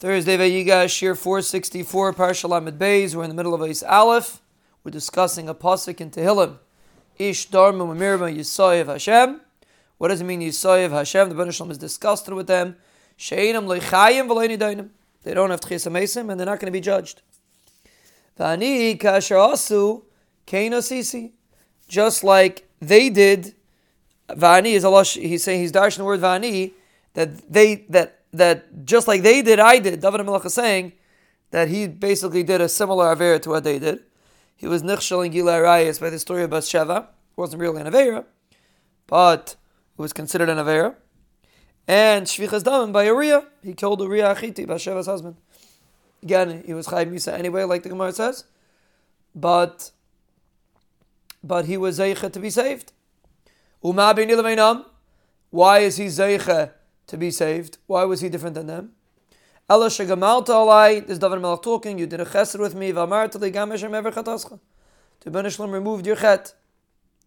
Thursday Vayigash, Shiur 464, Parsha Lamed Beis. We're in the middle of Ais Aleph. We're discussing a pasuk in Tehillim. Ish Dharma Mamirma Yisayev Hashem. What does it mean Yisayev Hashem? The Baruch is disgusted with them. Sheinam Leichayim V'leini Dainim. They don't have Tchis Amesim and they're not going to be judged. Vani Kasher Asu Sisi. Just like they did, Vani is Allah, he's saying, he's dashing the word Vani, that they, that that just like they did, I did. David Melech is saying that he basically did a similar avera to what they did. He was nichshel in Gila Arayas by the story of Bathsheba. It wasn't really an avera, but it was considered an avera. And Shvichas Damim by Uriah. He killed Uriah HaChiti, Bathsheba's husband. Again, he was Chayv Misa anyway, like the Gemara says. But but he was Zeicha to be saved. Why is he Zeicha to be saved. Why was he different than them? Ella shegamalta alai, this David Melech talking, you did a chesed with me. The Rebbeinu removed your chet.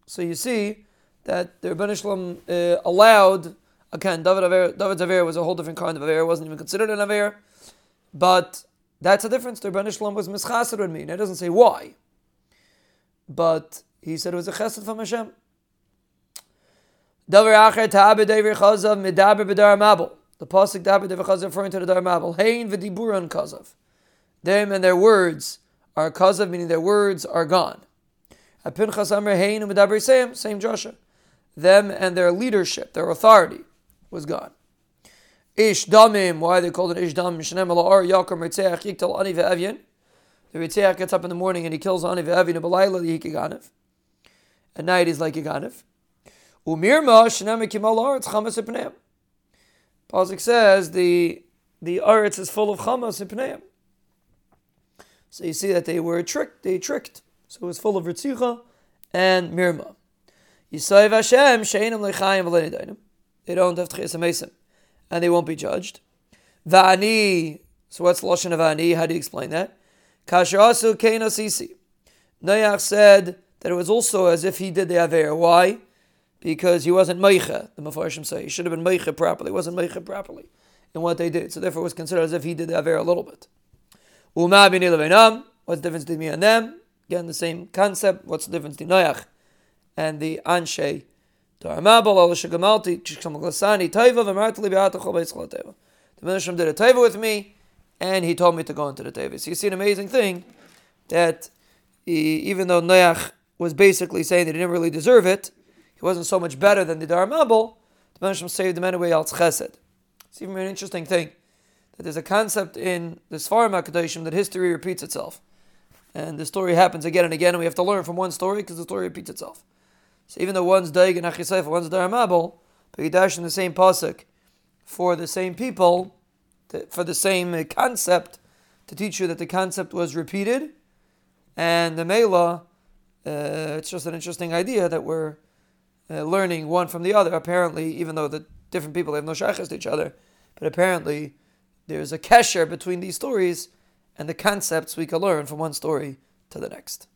So you see that the Rebbeinu Shalom uh, allowed, again, David Aver, David's Aver was a whole different kind of Aver, wasn't even considered an Aver, but that's a difference. The Rebbeinu Shalom was mischaser with me, and it doesn't say why. But he said it was a chesed from Hashem. Davar acher tabe dever chazav medaber bedar mabel. The pasuk daber dever chazav referring to the dar mabel. Hein v'diburan kazav. Them and their words are kazav, meaning their words are gone. Apinchas amer hein medaber same, same Joshua. Them and their leadership, their authority, was gone. Ish damim, why they called it ish damim? Shneim ala'ar yakum ritzeach yiktal ani ve'evyin. The ritzeach gets up in the morning and he kills ani ve'evyin, belayla yikiganav. At night he's like Yiganav. Umirma shenema kimal aretz chamas ipneim. Pasuk says the the aretz is full of chamas ipneim. So you see that they were tricked. They tricked. So it was full of ritzicha and mirma. Yisayv Hashem sheinam lechayim v'lenidainim. They don't have tchias amesim, and they won't be judged. Va'ani. So what's lashon of ani? How do you explain that? Kasher asu keina sisi. Noach said that it was also as if he did the aver. Why? Because he wasn't meicha. The Mefarshim say he should have been meicha properly. He wasn't meicha properly in what they did. So therefore, it was considered as if he did the aver a little bit. What's the difference between me and them? Again, the same concept. What's the difference between Noach and the Anshe? The Menachem did a taiva with me, and he told me to go into the taiva. So you see an amazing thing that he, even though Noach was basically saying that he didn't really deserve it, he wasn't so much better than the Dar Mabel, the Menachem saved him anyway al chesed. It's even an interesting thing that there's a concept in the Sfarim HaKadoshim that history repeats itself. And the story happens again and again, and we have to learn from one story because the story repeats itself. So even though one's Daig and Achisayf, one's Dar Mabel, but you dash in the same pasuk for the same people, for the same concept, to teach you that the concept was repeated, and the Mela, uh, it's just an interesting idea that we're uh, learning one from the other. Apparently, even though the different people have no shaykhs to each other, but apparently there's a kesher between these stories and the concepts we can learn from one story to the next.